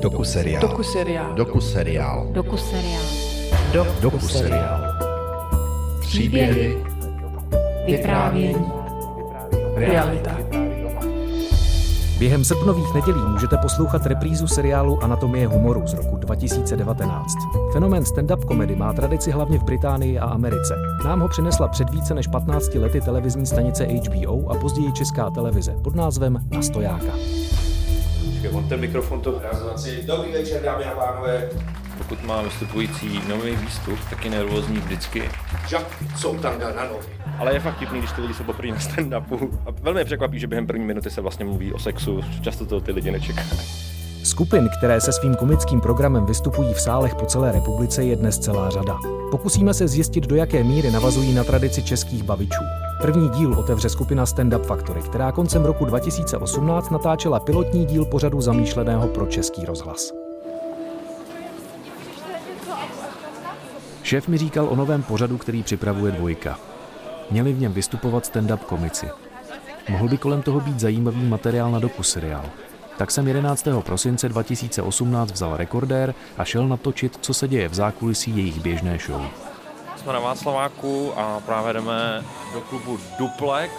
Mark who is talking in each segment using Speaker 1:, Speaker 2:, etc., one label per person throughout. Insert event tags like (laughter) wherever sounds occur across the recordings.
Speaker 1: Doku seriál.
Speaker 2: Doku seriál.
Speaker 1: Doku seriál.
Speaker 3: Doku seriál.
Speaker 1: Do, doku seriál. Příběhy.
Speaker 3: Vyprávění.
Speaker 2: Realita.
Speaker 4: Během srpnových nedělí můžete poslouchat reprízu seriálu Anatomie humoru z roku 2019. Fenomén stand-up komedy má tradici hlavně v Británii a Americe. Nám ho přinesla před více než 15 lety televizní stanice HBO a později česká televize pod názvem Na stojáka.
Speaker 5: On ten mikrofon to
Speaker 6: Dobrý večer, dámy a pánové.
Speaker 5: Pokud má vystupující nový výstup, tak je nervózní vždycky.
Speaker 6: Žak, jsou tam na nohy.
Speaker 5: Ale je fakt vtipný, když ty lidi jsou poprvé na stand-upu. A velmi překvapí, že během první minuty se vlastně mluví o sexu. Často to ty lidi nečekají.
Speaker 4: Skupin, které se svým komickým programem vystupují v sálech po celé republice, je dnes celá řada. Pokusíme se zjistit, do jaké míry navazují na tradici českých bavičů. První díl otevře skupina Stand Up Factory, která koncem roku 2018 natáčela pilotní díl pořadu zamýšleného pro český rozhlas. Šéf mi říkal o novém pořadu, který připravuje dvojka. Měli v něm vystupovat stand-up komici. Mohl by kolem toho být zajímavý materiál na doku seriál. Tak jsem 11. prosince 2018 vzal rekordér a šel natočit, co se děje v zákulisí jejich běžné show.
Speaker 5: Jsme na Václaváku a právě jdeme do klubu Duplex,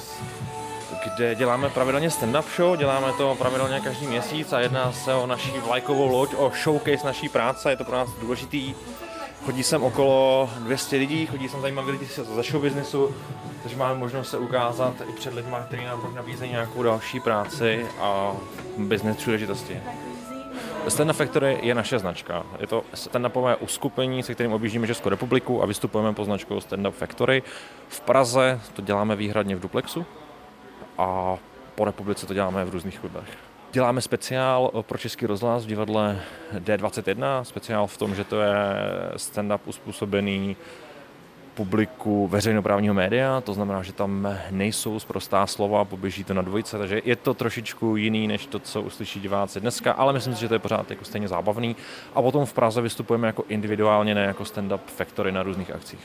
Speaker 5: kde děláme pravidelně stand-up show, děláme to pravidelně každý měsíc a jedná se o naší vlajkovou loď, o showcase naší práce, je to pro nás důležitý. Chodí sem okolo 200 lidí, chodí sem zajímaví lidi ze show businessu, takže máme možnost se ukázat i před lidmi, kteří nám nabízejí nějakou další práci a business příležitosti. Stand Factory je naše značka. Je to stand-upové uskupení, se kterým objíždíme Českou republiku a vystupujeme pod značkou Stand Up Factory. V Praze to děláme výhradně v Duplexu a po republice to děláme v různých klubech. Děláme speciál pro Český rozhlas v divadle D21, speciál v tom, že to je stand-up uspůsobený publiku veřejnoprávního média, to znamená, že tam nejsou zprostá slova, poběží to na dvojce, takže je to trošičku jiný, než to, co uslyší diváci dneska, ale myslím si, že to je pořád jako stejně zábavný. A potom v Praze vystupujeme jako individuálně, ne jako stand-up factory na různých akcích.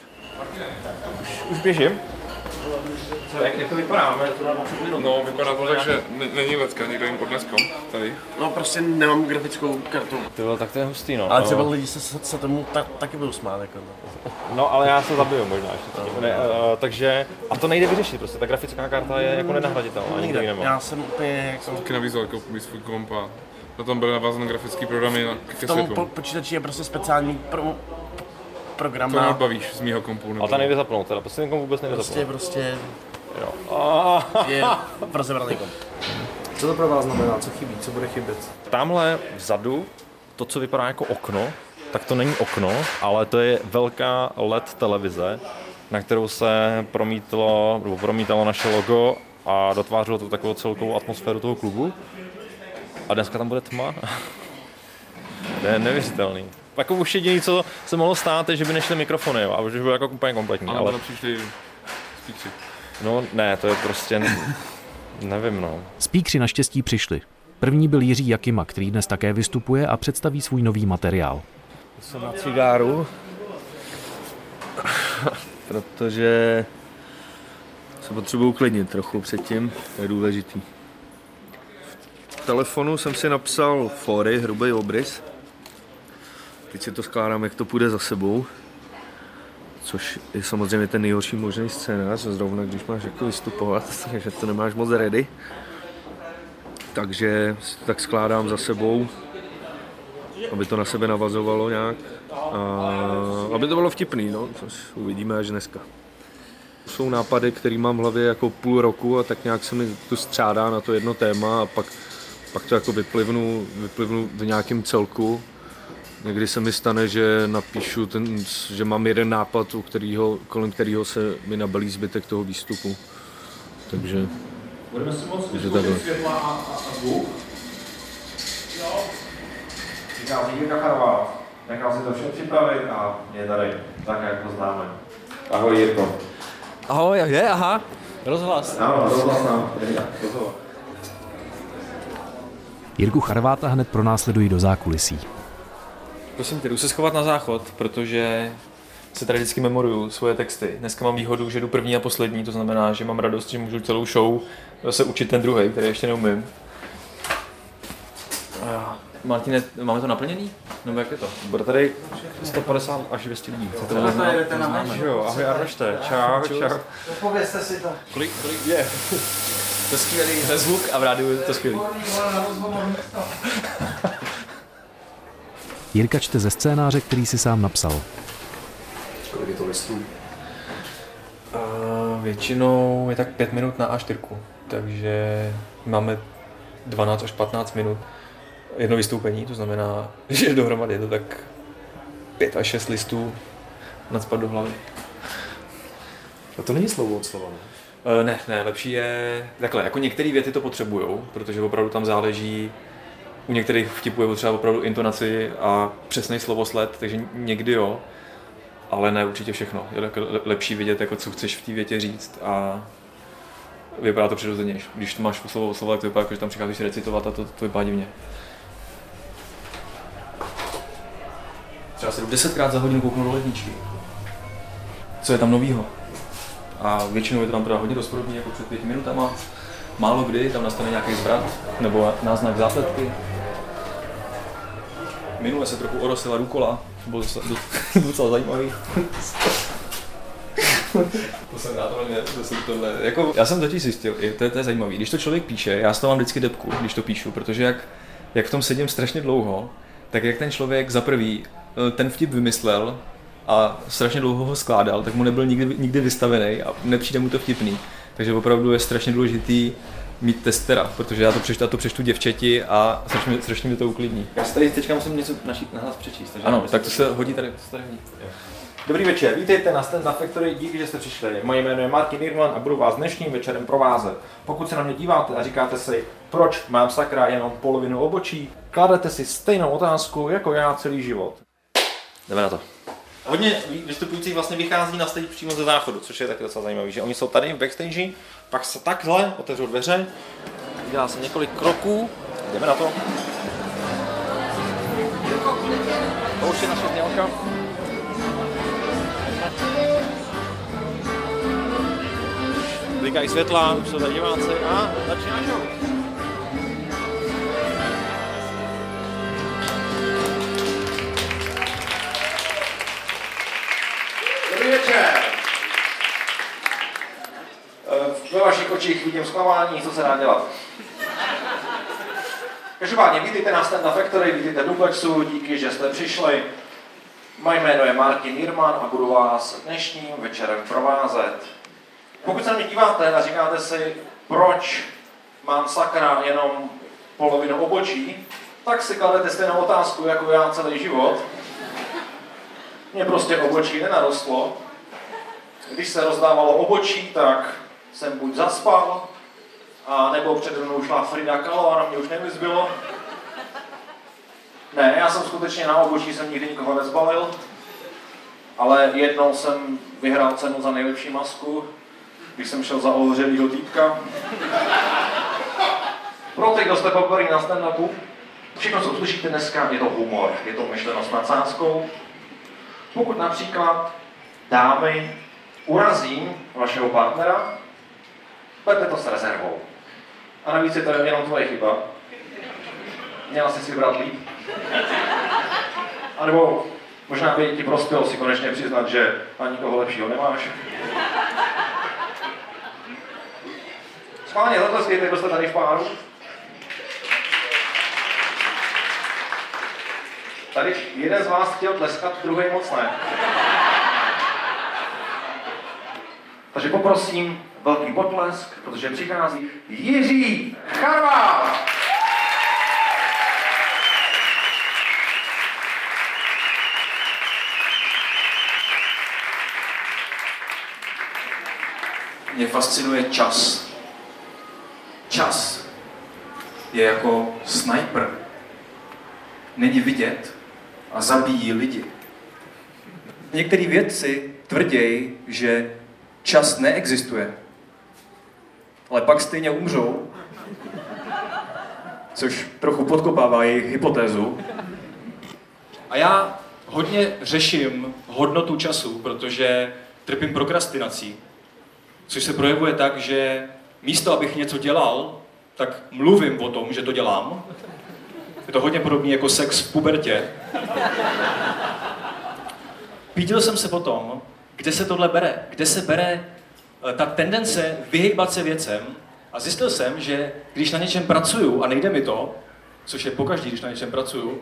Speaker 5: Už, už běžím. Co, jak, jak to vypadá? Máme to na 20 minut.
Speaker 7: No, vypadá to tak, že není lecka, někdo jim odnes kom, tady.
Speaker 8: No prostě nemám grafickou kartu.
Speaker 5: Ty vole, tak to je hustý, no.
Speaker 8: Ale třeba
Speaker 5: no.
Speaker 8: lidi se, se, se tomu ta, taky budou smát. Jako, no.
Speaker 5: no, ale já se zabiju možná ještě. Ne, uh, takže, a to nejde vyřešit, prostě ta grafická karta je jako nenahraditelná, nikdo
Speaker 8: Nikde.
Speaker 5: ji nemá.
Speaker 8: Já jsem úplně jako...
Speaker 7: Taky nabízel jako mít svůj komp a na tom byly navázané grafické programy na, ke
Speaker 8: V tom po, počítači je prostě speciální pro, program
Speaker 7: To
Speaker 8: na...
Speaker 7: neodbavíš z mýho kompu. Nebo...
Speaker 5: A ta nejde zapnout, teda, prostě ten kom vůbec nejde
Speaker 8: Prostě,
Speaker 5: zapnout.
Speaker 8: prostě
Speaker 5: Jo.
Speaker 8: Je rozebraný kom.
Speaker 9: Co to pro vás znamená? Co chybí? Co bude chybět?
Speaker 5: Tamhle vzadu, to, co vypadá jako okno, tak to není okno, ale to je velká LED televize, na kterou se promítlo, nebo promítalo naše logo a dotvářelo to takovou celkovou atmosféru toho klubu. A dneska tam bude tma. (laughs) to je neuvěřitelný. Jako už jediný, co se mohlo stát, je, že by nešly mikrofony, jo, a že by bylo jako úplně kompletní.
Speaker 7: Ale,
Speaker 5: Ale,
Speaker 7: ale... přišli spíči.
Speaker 5: No ne, to je prostě, nevím no.
Speaker 4: Spíkři naštěstí přišli. První byl Jiří Jakima, který dnes také vystupuje a představí svůj nový materiál.
Speaker 10: Jsem na cigáru, (laughs) protože se potřebuji uklidnit trochu předtím, to je důležitý. V telefonu jsem si napsal fory, hrubý obrys. Teď si to skládám, jak to půjde za sebou. Což je samozřejmě ten nejhorší možný scénář, zrovna když máš jako vystupovat, (laughs) takže to nemáš moc ready. Takže tak skládám za sebou, aby to na sebe navazovalo nějak. A aby to bylo vtipný, no, což uvidíme až dneska. Jsou nápady, které mám v hlavě jako půl roku a tak nějak se mi to střádá na to jedno téma a pak, pak to jako vyplivnu, vyplivnu v nějakém celku. Někdy se mi stane, že napíšu, ten, že mám jeden nápad, u kterýho, kolem kterého se mi nabalí zbytek toho výstupu. Takže,
Speaker 6: Budeme si moc
Speaker 10: takhle.
Speaker 6: světla a, a, a zvuk. Jo. Říká Zíka Kacharova. Nechal si to vše připravit a je tady, tak jak to známe. Ahoj Jirko.
Speaker 9: Ahoj, je, aha. Rozhlas.
Speaker 6: Ano, rozhlas nám.
Speaker 4: Jirku Charváta hned pronásledují do zákulisí.
Speaker 9: Prosím tě, jdu se schovat na záchod, protože se tady vždycky memoruju svoje texty. Dneska mám výhodu, že jdu první a poslední, to znamená, že mám radost, že můžu celou show zase učit ten druhý, který ještě neumím. A Martine, máme to naplněný? Nebo jak je to?
Speaker 5: Bude tady 150 až 200 lidí. Co to
Speaker 8: na meč.
Speaker 5: Jo, ahoj Arnošte, čau, čau.
Speaker 8: Povězte si to.
Speaker 9: Kolik, kolik je? (laughs) To je skvělý, to je zvuk a v rádiu je to skvělý. (laughs)
Speaker 4: Jirka čte ze scénáře, který si sám napsal.
Speaker 9: Kolik je to listů? Uh, většinou je tak 5 minut na A4, takže máme 12 až 15 minut jedno vystoupení, to znamená, (laughs) že dohromady je to tak 5 až 6 listů nadspat do hlavy.
Speaker 10: A to není slovo od slova, ne?
Speaker 9: Uh, ne, ne, lepší je takhle, jako některé věty to potřebují, protože opravdu tam záleží, u některých vtipů je potřeba opravdu intonaci a přesný slovosled, takže někdy jo, ale ne určitě všechno. Je le- lepší vidět, jako co chceš v té větě říct a vypadá to přirozeně. Když to máš slovo slovo, tak to vypadá, jako, že tam přicházíš recitovat a to, to vypadá divně. Třeba se jdu desetkrát za hodinu kouknu do ledničky. Co je tam novýho? A většinou je to tam teda hodně podobný jako před pěti minutama. Málo kdy tam nastane nějaký zvrat nebo náznak zápletky. Minule se trochu orosila rukola, to bylo docela, (laughs) docela zajímavý. to jsem rád, tohle, to jsem tohle, jako, já jsem totiž zjistil, to, je, to je zajímavý, když to člověk píše, já z toho mám vždycky depku, když to píšu, protože jak, jak v tom sedím strašně dlouho, tak jak ten člověk za prvý eh, ten vtip vymyslel a strašně dlouho ho skládal, tak mu nebyl nikdy, nikdy vystavený a nepřijde mu to vtipný. Takže opravdu je strašně důležitý mít testera, protože já to přečtu, já to přečtu děvčeti a strašně, strašně mě to uklidní.
Speaker 5: Já si tady teďka musím něco našít, nahlas přečíst. takže
Speaker 9: Ano, tak to se hodí tady. To tady hodí.
Speaker 5: Dobrý večer, vítejte na Stand Up Factory, díky, že jste přišli. Moje jméno je Martin Nirman a budu vás dnešním večerem provázet. Pokud se na mě díváte a říkáte si, proč mám sakra jenom polovinu obočí, kladete si stejnou otázku jako já celý život. Jdeme na to. Hodně vystupujících vlastně vychází na stage přímo ze záchodu, což je taky docela zajímavé, že oni jsou tady v backstage, pak se takhle otevřou dveře, dělá se několik kroků, jdeme na to. To už je naše znělka. Blikají světla, už jsou tady diváci a začíná. Očích vidím zklamání, co se dá dělat. Každopádně vítejte na Stand Up Factory, vítejte Duplexu, díky, že jste přišli. Moje jméno je Martin Jirman a budu vás dnešním večerem provázet. Pokud se na mě díváte a říkáte si, proč mám sakra jenom polovinu obočí, tak si kladete stejnou otázku jako já celý život. Mně prostě obočí nenarostlo. Když se rozdávalo obočí, tak jsem buď zaspal, a nebo přede mnou šla Frida Kahlo a na mě už nevyzbylo. Ne, já jsem skutečně na obočí jsem nikdy nikoho nezbalil, ale jednou jsem vyhrál cenu za nejlepší masku, když jsem šel za ohřelýho týpka. Pro ty, kdo jste poprvé na stand-upu, všechno, co uslyšíte dneska, je to humor, je to myšleno s nadsázkou. Pokud například dámy urazím vašeho partnera, berte to s rezervou. A navíc je to jenom tvoje chyba. Měla jsi si vybrat líp. A nebo možná by ti prospělo si konečně přiznat, že ani nikoho lepšího nemáš. Schválně zatleskejte, kdo jste tady v páru. Tady jeden z vás chtěl tleskat, druhý moc ne. Takže poprosím velký potlesk, protože přichází Jiří Charval.
Speaker 11: Mě fascinuje čas. Čas je jako sniper. Není vidět a zabíjí lidi. Některý vědci tvrdí, že čas neexistuje. Ale pak stejně umřou, což trochu podkopává jejich hypotézu. A já hodně řeším hodnotu času, protože trpím prokrastinací. Což se projevuje tak, že místo, abych něco dělal, tak mluvím o tom, že to dělám. Je to hodně podobný jako sex v pubertě. Pídil jsem se potom, kde se tohle bere, kde se bere ta tendence vyhýbat se věcem a zjistil jsem, že když na něčem pracuju a nejde mi to, což je pokaždý, když na něčem pracuju,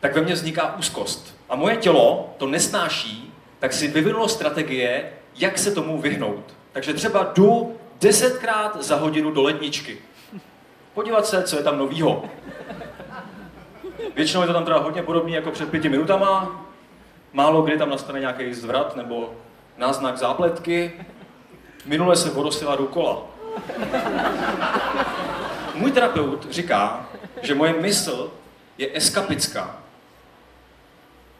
Speaker 11: tak ve mně vzniká úzkost. A moje tělo to nesnáší, tak si vyvinulo strategie, jak se tomu vyhnout. Takže třeba jdu desetkrát za hodinu do ledničky. Podívat se, co je tam novýho. Většinou je to tam teda hodně podobný jako před pěti minutama. Málo kdy tam nastane nějaký zvrat nebo náznak zápletky. Minule se vodosila dokola. Můj terapeut říká, že moje mysl je eskapická,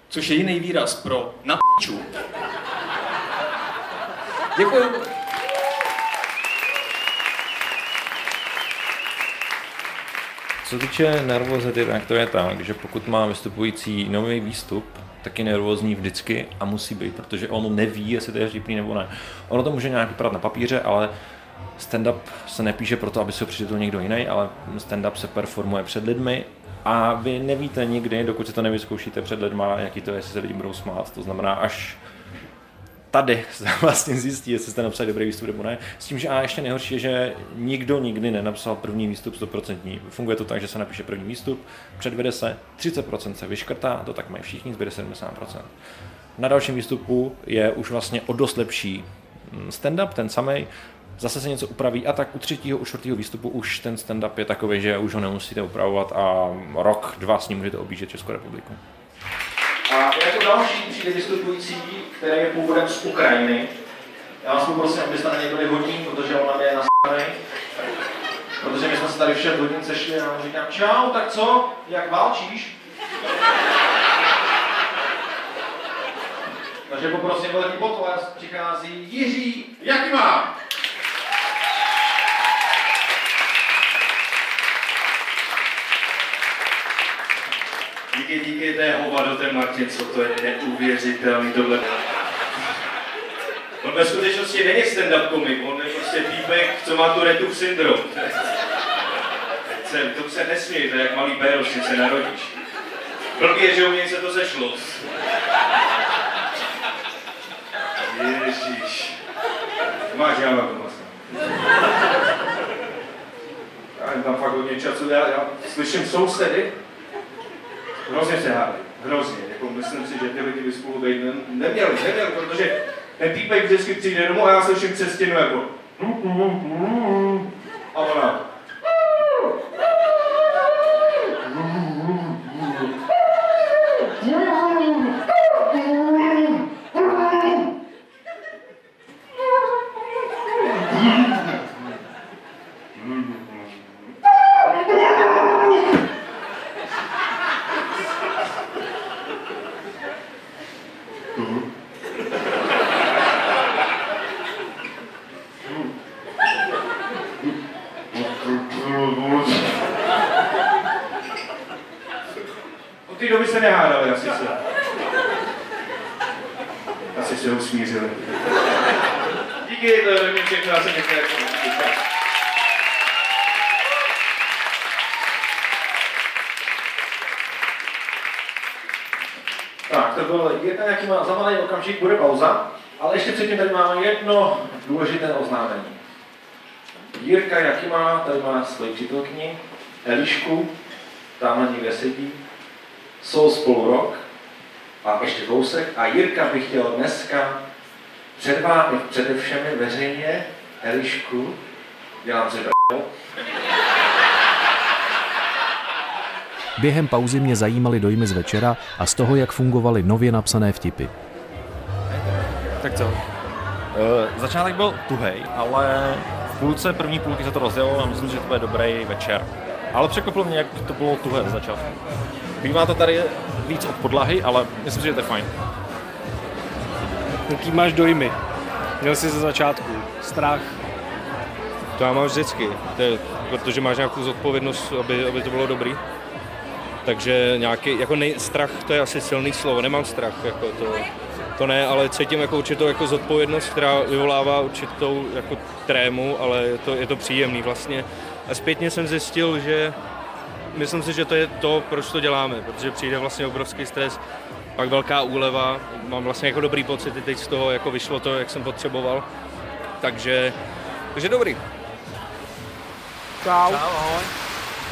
Speaker 11: což je jiný výraz pro na. Děkuji.
Speaker 5: Co týče nervozity, tak to je tak, že pokud má vystupující nový výstup, tak je nervózní vždycky a musí být, protože on neví, jestli to je vtipný nebo ne. Ono to může nějak vypadat na papíře, ale stand-up se nepíše proto, aby se ho přečetl někdo jiný, ale stand-up se performuje před lidmi a vy nevíte nikdy, dokud si to nevyzkoušíte před lidma, jaký to je, jestli se lidi budou smát. To znamená, až tady se vlastně zjistí, jestli jste napsali dobrý výstup nebo ne. S tím, že a ještě nejhorší je, že nikdo nikdy nenapsal první výstup 100%. Funguje to tak, že se napíše první výstup, předvede se, 30% se vyškrtá, to tak mají všichni, zbyde 70%. Na dalším výstupu je už vlastně o dost lepší stand-up, ten samý, zase se něco upraví a tak u třetího, u čtvrtého výstupu už ten stand-up je takový, že už ho nemusíte upravovat a rok, dva s ním můžete objíždět Českou republiku.
Speaker 6: A jako další přijde vystupující, který je původem z Ukrajiny. Já vás poprosím, abyste na několik hodin, protože on je nastavený. Protože my jsme se tady v 6 hodin sešli a on říkám, čau, tak co, jak válčíš? Takže poprosím velký potlesk, přichází Jiří Jakima.
Speaker 12: Díky, díky, to je hovado, ten Martin, co to je neuvěřitelný tohle. On ve skutečnosti není stand-up komik, on je prostě týpek, co má tu Retův syndrom. Se, to se nesmí, to je jak malý péro, když se narodíš. Blbý je, že u něj se to sešlo. Ježíš. Máš jáma doma
Speaker 6: Já jim tam fakt hodně času, já, já slyším sousedy, hrozně se hádají, hrozně. Jako myslím si, že ty lidi by spolu být ne, neměli, neměli, protože ten týpek vždycky přijde domů a já slyším přes stěnu jako. A ona. Od té doby se nehádali, asi se. Asi se usmířili. Díky, to je mě všechno, já jsem někde jako. Tak, to byl Jirka nějaký má za malý okamžik, bude pauza, ale ještě předtím tady máme jedno důležité oznámení. Jirka Jakima tady má svoji přítelkyni, Elišku, tamhle někde sedí, jsou spolu rok a ještě kousek a Jirka by chtěl dneska před vámi, přede všemi veřejně, Elišku, dělám si b***u,
Speaker 4: Během pauzy mě zajímaly dojmy z večera a z toho, jak fungovaly nově napsané vtipy.
Speaker 5: Tak co? Uh, začátek byl tuhej, ale v půlce první půlky se to rozjelo a myslím, že to bude dobrý večer. Ale překvapilo mě, jak to bylo tuhé ze začátku. Bývá to tady víc od podlahy, ale myslím si, že to je fajn.
Speaker 2: Jaký máš dojmy? Měl jsi ze začátku strach?
Speaker 10: To já mám vždycky, to je, protože máš nějakou zodpovědnost, aby, aby to bylo dobrý. Takže nějaký, jako nej, strach, to je asi silný slovo, nemám strach, jako to, to ne, ale cítím jako určitou jako zodpovědnost, která vyvolává určitou jako trému, ale je to, je to příjemný vlastně. A zpětně jsem zjistil, že myslím si, že to je to, proč to děláme, protože přijde vlastně obrovský stres, pak velká úleva, mám vlastně jako dobrý pocit, teď z toho jako vyšlo to, jak jsem potřeboval, takže, takže dobrý.
Speaker 2: Čau.
Speaker 10: Čau, ahoj.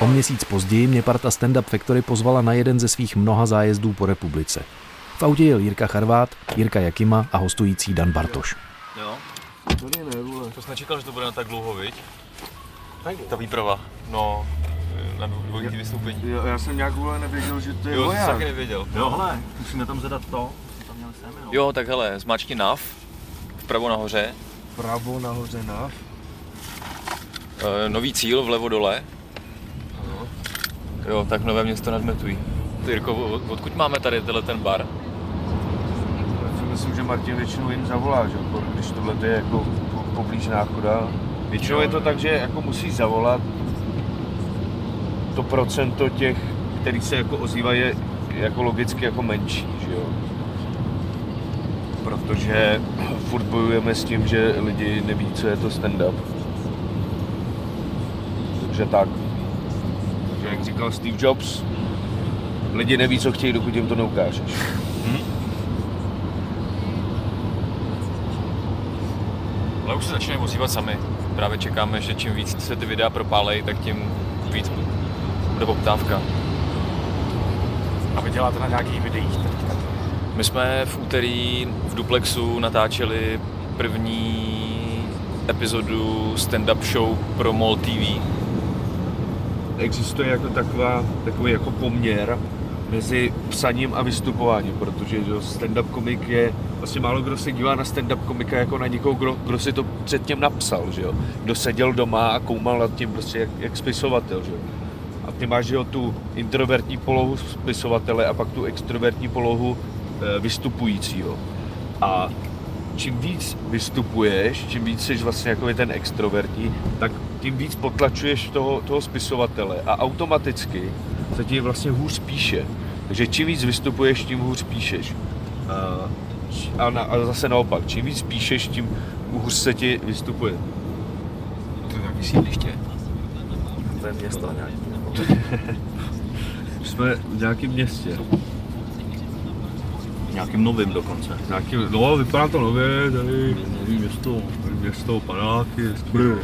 Speaker 4: O měsíc později mě parta Stand Up Factory pozvala na jeden ze svých mnoha zájezdů po republice. V autě jel Jirka Charvát, Jirka Jakima a hostující Dan Bartoš.
Speaker 9: Jo. To jsi nečekal, že to bude na tak dlouho, viď? Ta výprava. No, na dvojitý vystoupení.
Speaker 10: Jo, já jsem nějak vůle nevěděl, že to je
Speaker 9: Jo,
Speaker 10: voják.
Speaker 9: jsi taky nevěděl.
Speaker 10: Jo, hele, musíme tam zadat to. Tam měli sem, jo.
Speaker 9: Jo, tak hele, zmáčkni NAV, vpravo nahoře,
Speaker 10: Pravo nahoře nav.
Speaker 9: e, nový cíl vlevo dole. Jo, tak Nové město nad Metují. Ty Jirko, od- odkud máme tady tenhle ten bar?
Speaker 10: Já si myslím, že Martin většinou jim zavolá, že? jo, když tohle je jako po- poblíž náchoda. Většinou je to tak, že jako musí zavolat to procento těch, který se jako ozývají, je jako logicky jako menší, že jo. Protože (clears throat) furt bojujeme s tím, že lidi neví, co je to stand-up. Takže tak. Takže jak říkal Steve Jobs, lidi neví, co chtějí, dokud jim to neukážeš.
Speaker 9: Ale už se začínají ozývat sami. Právě čekáme, že čím víc se ty videa propálejí, tak tím víc bude poptávka.
Speaker 2: A vy děláte na nějakých videích teďka?
Speaker 9: My jsme v úterý v Duplexu natáčeli první epizodu stand-up show pro MOL TV.
Speaker 10: existuje jako taková, takový jako poměr mezi psaním a vystupováním, protože že jo, stand-up komik je, vlastně málo kdo se dívá na stand-up komika jako na někoho, kdo, kdo si to předtím napsal, že jo. Kdo seděl doma a koumal nad tím prostě jak, jak spisovatel, že jo. A ty máš, jo, tu introvertní polohu spisovatele a pak tu extrovertní polohu e, vystupujícího. A čím víc vystupuješ, čím víc jsi vlastně jako ten extrovertní, tak tím víc potlačuješ toho, toho spisovatele a automaticky se ti vlastně hůř píše. Takže čím víc vystupuješ, tím hůř píšeš. A, a, na, a zase naopak, čím víc píšeš, tím hůř se ti vystupuje.
Speaker 9: To je nějaký sídliště.
Speaker 10: To je město nějaký. (laughs) Jsme v nějakém městě.
Speaker 9: Nějakým novým dokonce.
Speaker 10: Nějaký, no, vypadá to nově, tady nový město, město, panáky, dobrý, no.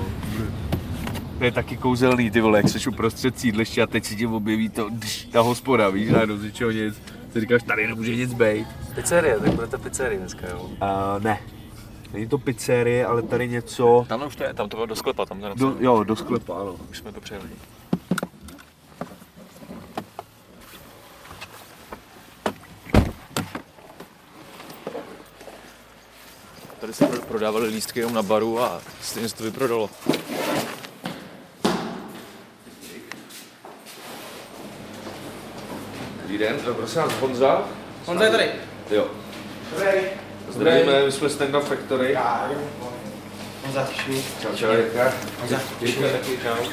Speaker 10: To je taky kouzelný, ty vole, jak seš uprostřed sídliště a teď si tě objeví to, dš, ta hospoda, víš, najednou z ničeho nic. Ty říkáš, tady nemůže nic být.
Speaker 4: Pizzerie, tak budete pizzerie dneska, jo?
Speaker 10: Uh, ne. Není to pizzerie, ale tady něco...
Speaker 9: Tam už to je, tam to bylo do sklepa, tam to je
Speaker 10: Do, jo, do sklepa, ano.
Speaker 9: Už jsme to přijeli. Tady se pro- prodávaly lístky jenom na baru a stejně se to vyprodalo.
Speaker 10: Dobrý den, eh, prosím vás, Honza?
Speaker 8: Honza je tady.
Speaker 10: Jo. Zdravíme, my jsme Stand Up Factory.
Speaker 8: Honza, tišu.
Speaker 10: Čau, čau, Jirka.
Speaker 8: Honza,
Speaker 10: taky, čau.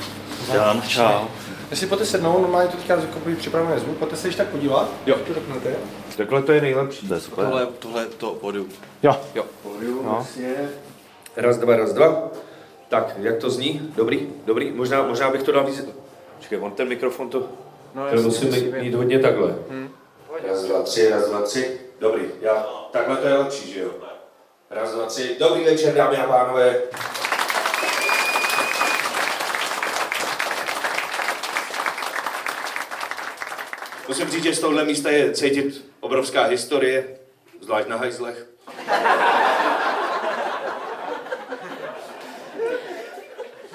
Speaker 9: Jan, čau.
Speaker 2: Jestli pojďte sednout, normálně to teďka jakoby připravené zvuk, pojďte se již tak podívat.
Speaker 10: Jo.
Speaker 2: To řeknete.
Speaker 10: Takhle to je nejlepší. To je super.
Speaker 9: Tohle, tohle to podu.
Speaker 2: Jo.
Speaker 10: Jo.
Speaker 2: No.
Speaker 10: Jasně. Raz, dva, raz, dva. Tak, jak to zní? Dobrý, dobrý. Možná, možná bych to dal víc... Čekaj, on ten mikrofon to...
Speaker 2: No,
Speaker 10: to
Speaker 2: jasně,
Speaker 10: musím
Speaker 2: musí
Speaker 10: mít,
Speaker 2: být.
Speaker 10: mít hodně takhle.
Speaker 2: Hmm.
Speaker 10: Raz, dva, tři, raz, dva, tři. Dobrý, já... Takhle to je lepší, že jo? Raz, dva, tři. Dobrý večer, dámy a pánové.
Speaker 12: Musím říct, že z tohohle místa je cítit obrovská historie, zvlášť na hajzlech.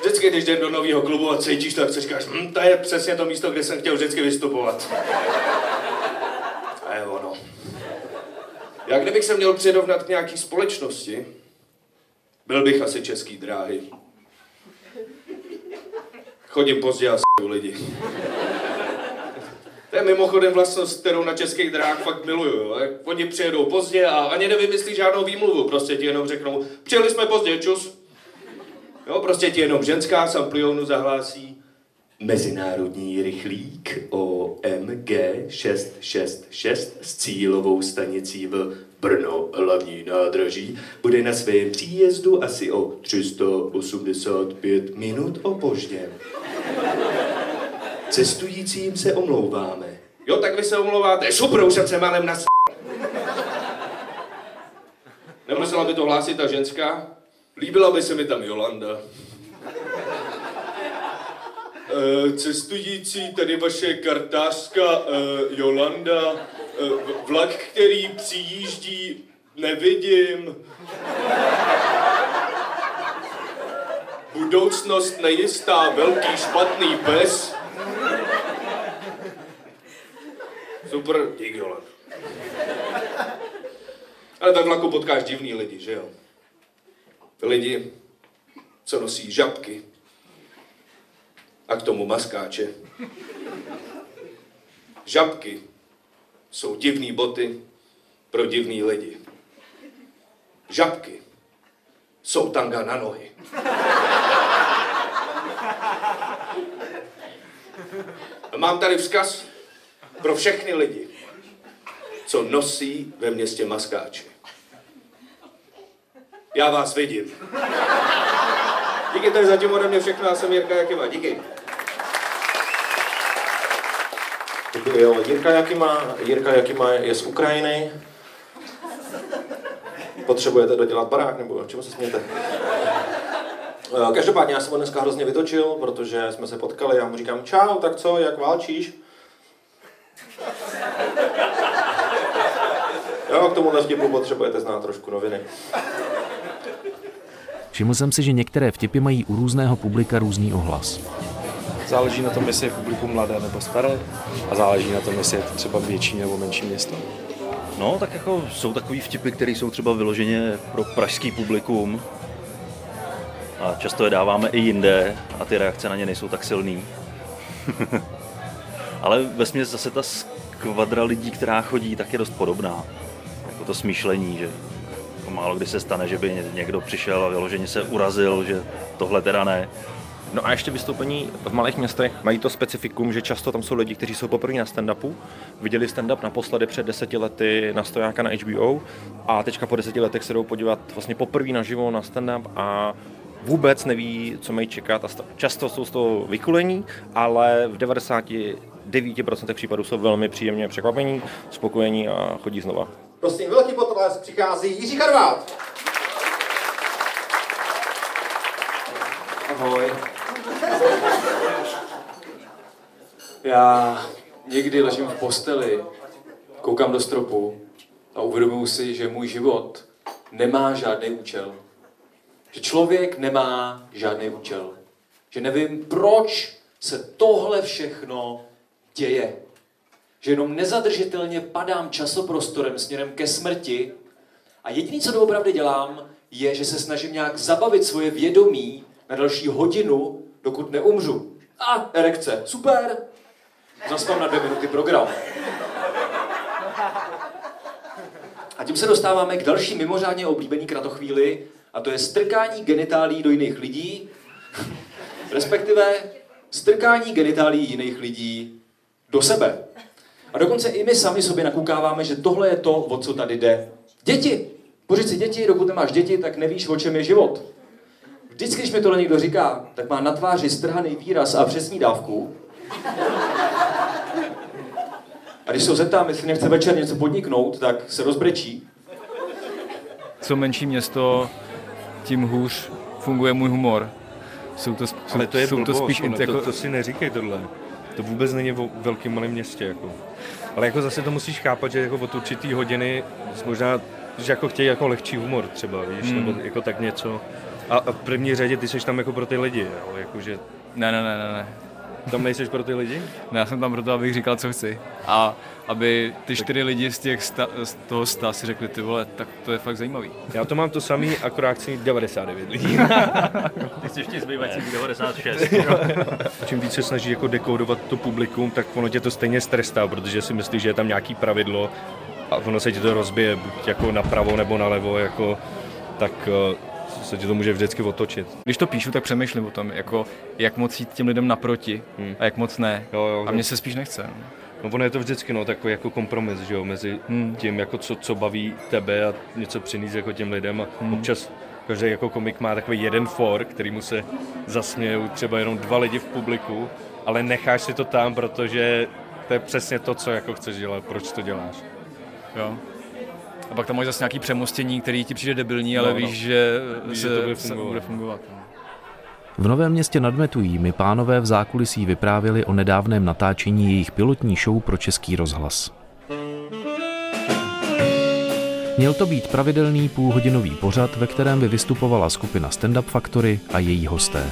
Speaker 12: Vždycky, když jdem do nového klubu a cítíš to, tak si říkáš, hm, to je přesně to místo, kde jsem chtěl vždycky vystupovat. A je ono. Já kdybych se měl přirovnat k nějaký společnosti, byl bych asi český dráhy. Chodím pozdě a s**u lidi. To je mimochodem vlastnost, kterou na českých dráhách fakt miluju. Jo. Oni přijedou pozdě a ani nevymyslí žádnou výmluvu. Prostě ti jenom řeknou, přijeli jsme pozdě, čus. Jo, prostě ti jenom ženská z amplionu zahlásí Mezinárodní rychlík OMG 666 s cílovou stanicí v Brno hlavní nádraží bude na svém příjezdu asi o 385 minut opožděn.
Speaker 13: Cestujícím se omlouváme. Jo, tak vy se omlouváte. Super, už jsem se malem nas... Nemusela by to hlásit ta ženská? Líbila by se mi tam Jolanda. E, cestující, tady vaše kartářka e, Jolanda. E, vlak, který přijíždí, nevidím. Budoucnost nejistá, velký špatný pes. Super, dík Jolan. Ale ve vlaku potkáš divný lidi, že jo? Lidi, co nosí žabky a k tomu maskáče. Žabky jsou divný boty pro divný lidi. Žabky jsou tanga na nohy. Mám tady vzkaz pro všechny lidi, co nosí ve městě maskáče. Já vás vidím. Díky, to je zatím ode mě všechno, já jsem Jirka Jakima, díky.
Speaker 14: Jo, Jirka Jakima, Jirka Jakima je z Ukrajiny. Potřebujete dodělat barák, nebo čemu se smějete? Eh, Každopádně já jsem ho dneska hrozně vytočil, protože jsme se potkali, já mu říkám, čau, tak co, jak válčíš? Jo, k tomu vtipu potřebujete znát trošku noviny.
Speaker 4: Všiml jsem si, že některé vtipy mají u různého publika různý ohlas.
Speaker 2: Záleží na tom, jestli je publikum mladé nebo staré a záleží na tom, jestli je to třeba větší nebo menší město.
Speaker 15: No, tak jako jsou takový vtipy, které jsou třeba vyloženě pro pražský publikum. A často je dáváme i jinde a ty reakce na ně nejsou tak silný. (laughs) Ale ve směs zase ta skvadra lidí, která chodí, tak je dost podobná. Jako to smýšlení, že jako málo kdy se stane, že by někdo přišel a vyloženě se urazil, že tohle teda ne.
Speaker 5: No a ještě vystoupení v malých městech mají to specifikum, že často tam jsou lidi, kteří jsou poprvé na stand-upu, viděli stand-up naposledy před deseti lety na stojáka na HBO a teďka po deseti letech se jdou podívat vlastně poprvé naživo na stand-up a vůbec neví, co mají čekat a často jsou z toho vykulení, ale v 99% případů jsou velmi příjemně překvapení, spokojení a chodí znova.
Speaker 14: Prosím, velký potlesk přichází Jiří Karvát.
Speaker 11: Ahoj. Já někdy ležím v posteli, koukám do stropu a uvědomuji si, že můj život nemá žádný účel. Že člověk nemá žádný účel. Že nevím, proč se tohle všechno děje. Že jenom nezadržitelně padám časoprostorem směrem ke smrti a jediné, co doopravdy dělám, je, že se snažím nějak zabavit svoje vědomí na další hodinu, dokud neumřu. A erekce, super. Zaspám na dvě minuty program. A tím se dostáváme k další mimořádně oblíbený kratochvíli, a to je strkání genitálí do jiných lidí, respektive strkání genitálí jiných lidí do sebe. A dokonce i my sami sobě nakoukáváme, že tohle je to, o co tady jde. Děti! Pořiď si děti, dokud nemáš děti, tak nevíš, o čem je život. Vždycky, když mi tohle někdo říká, tak má na tváři strhaný výraz a přesní dávku. A když se ho zeptám, jestli nechce večer něco podniknout, tak se rozbrečí.
Speaker 9: Co menší město, tím hůř funguje můj humor. Jsou to, jsou,
Speaker 10: Ale to je
Speaker 9: jsou
Speaker 10: blbost,
Speaker 9: to spíš
Speaker 10: ono,
Speaker 9: jako...
Speaker 10: to, to si neříkej tohle. To vůbec není o velkém malém městě. Jako. Ale jako zase to musíš chápat, že jako od určitý hodiny možná, že jako chtějí jako lehčí humor třeba, víš,
Speaker 9: Hmm.
Speaker 10: nebo jako tak něco. A, a v první řadě ty jsi tam jako pro ty lidi, jo, jakože...
Speaker 9: Ne, ne, ne, ne, ne.
Speaker 10: Tam nejseš pro ty lidi?
Speaker 9: Ne, já jsem tam proto, abych říkal, co chci. A aby ty čtyři lidi z, těch sta, z toho sta si řekli, ty vole, tak to je fakt zajímavý.
Speaker 10: Já to mám to samý, akorát chci mít 99 lidí.
Speaker 15: Ty chceš ty zbývajících 96. (laughs)
Speaker 10: Čím víc se snaží jako dekodovat to publikum, tak ono tě to stejně strestá, protože si myslíš, že je tam nějaký pravidlo a ono se ti to rozbije buď jako napravo nebo nalevo, jako, tak eh, se ti to může vždycky otočit.
Speaker 9: Když to píšu, tak přemýšlím o tom, jako, jak moc jít těm lidem naproti
Speaker 10: Hmm.
Speaker 9: a jak moc ne.
Speaker 10: Jo, jo,
Speaker 9: a mně se spíš nechce. no.
Speaker 10: No ono je to vždycky no, takový jako kompromis, že jo, mezi
Speaker 9: Hmm.
Speaker 10: tím, jako co, co baví tebe a něco přinést jako těm lidem a
Speaker 9: Hmm.
Speaker 10: občas každý jako komik má takový jeden for, který mu se zasmějou třeba jenom dva lidi v publiku
Speaker 16: ale necháš si to tam, protože to je přesně to, co jako chceš dělat, proč to děláš.
Speaker 17: Jo. A pak tam máš zase nějaký přemostění, který ti přijde debilní, ale
Speaker 16: No, no.
Speaker 17: víš, že,
Speaker 16: Víš,
Speaker 17: se,
Speaker 16: že to bude
Speaker 17: se
Speaker 16: fungovat.
Speaker 17: bude fungovat. no.
Speaker 4: V Novém městě nad Metují mi pánové v zákulisí vyprávěli o nedávném natáčení jejich pilotní show pro Český rozhlas. Měl to být pravidelný půlhodinový pořad, ve kterém by vystupovala skupina Stand Up Factory a její hosté.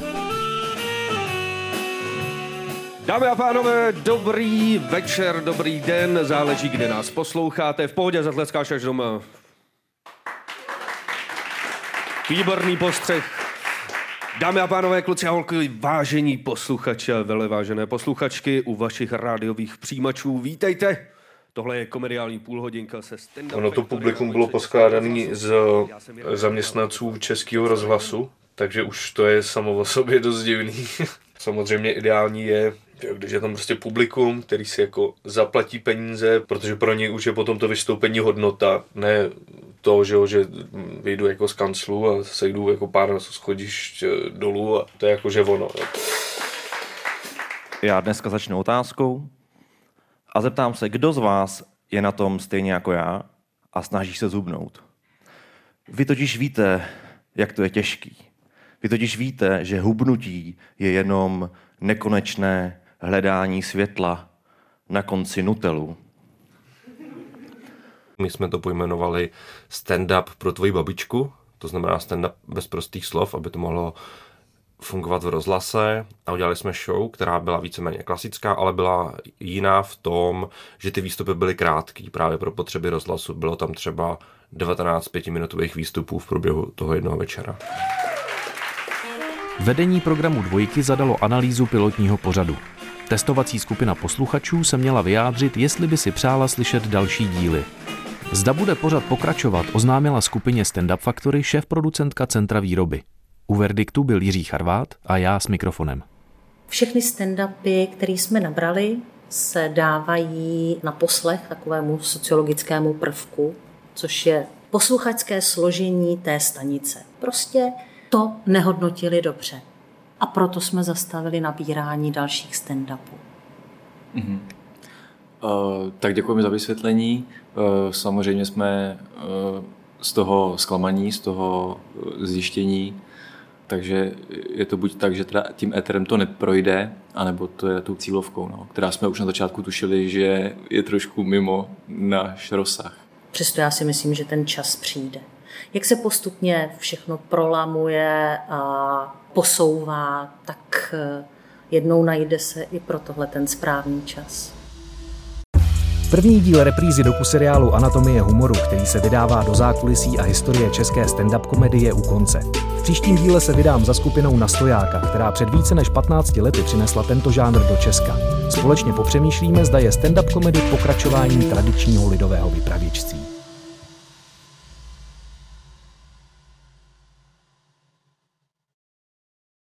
Speaker 18: Dámy a pánové, dobrý večer, dobrý den, záleží, kde nás posloucháte. V pohodě zatleskáš až doma. Výborný postřeh. Dámy a pánové, kluci a holky, vážení posluchači a velevážené posluchačky u vašich rádiových přijímačů, vítejte. Tohle je komediální půlhodinka se stand
Speaker 10: Ono to publikum bylo poskládané z zaměstnanců Českého rozhlasu, takže už to je samo o sobě dost divný. Samozřejmě ideální je, když je tam prostě publikum, který si jako zaplatí peníze, protože pro něj už je potom to vystoupení hodnota, ne to, že, jo, že vyjdu jako z kanclu a sejdu jako pár schodišť eh, dolů a to je jako že ono. Jo.
Speaker 5: Já dneska začnu otázkou a zeptám se, kdo z vás je na tom stejně jako já a snaží se zubnout. Vy totiž víte, jak to je těžký. Vy totiž víte, že hubnutí je jenom nekonečné hledání světla na konci nutelu.
Speaker 19: My jsme to pojmenovali stand-up pro tvoji babičku, to znamená stand-up bez prostých slov, aby to mohlo fungovat v rozhlase a udělali jsme show, která byla víceméně klasická, ale byla jiná v tom, že ty výstupy byly krátký právě pro potřeby rozhlasu. Bylo tam třeba 19 pětiminutových výstupů v průběhu toho jednoho večera.
Speaker 4: Vedení programu Dvojky zadalo analýzu pilotního pořadu. Testovací skupina posluchačů se měla vyjádřit, jestli by si přála slyšet další díly. Zda bude pořad pokračovat, oznámila skupině Stand Up Factory šéf producentka Centra výroby. U verdiktu byl Jiří Charvát a já s mikrofonem.
Speaker 20: Všechny stand-upy, které jsme nabrali, se dávají na poslech takovému sociologickému prvku, což je posluchačské složení té stanice. Prostě to nehodnotili dobře. A proto jsme zastavili nabírání dalších stand-upů.
Speaker 9: Mhm. Uh, tak děkujeme za vysvětlení. Uh, samozřejmě jsme uh, z toho zklamaní, z toho zjištění, takže je to buď tak, že teda tím éterem to neprojde, anebo to je tou cílovkou, no, která jsme už na začátku tušili, že je trošku mimo náš rozsah.
Speaker 20: Přesto já si myslím, že ten čas přijde. Jak se postupně všechno prolamuje a posouvá, tak eh, jednou najde se i pro tohle ten správný čas.
Speaker 4: První díl reprízy doku seriálu Anatomie humoru, který se vydává do zákulisí a historie české stand-up komedie u konce. V příštím díle se vydám za skupinou Nastojáka, která před více než 15 lety přinesla tento žánr do Česka. Společně popřemýšlíme, zda je stand-up komedy pokračováním tradičního lidového vypravěčství.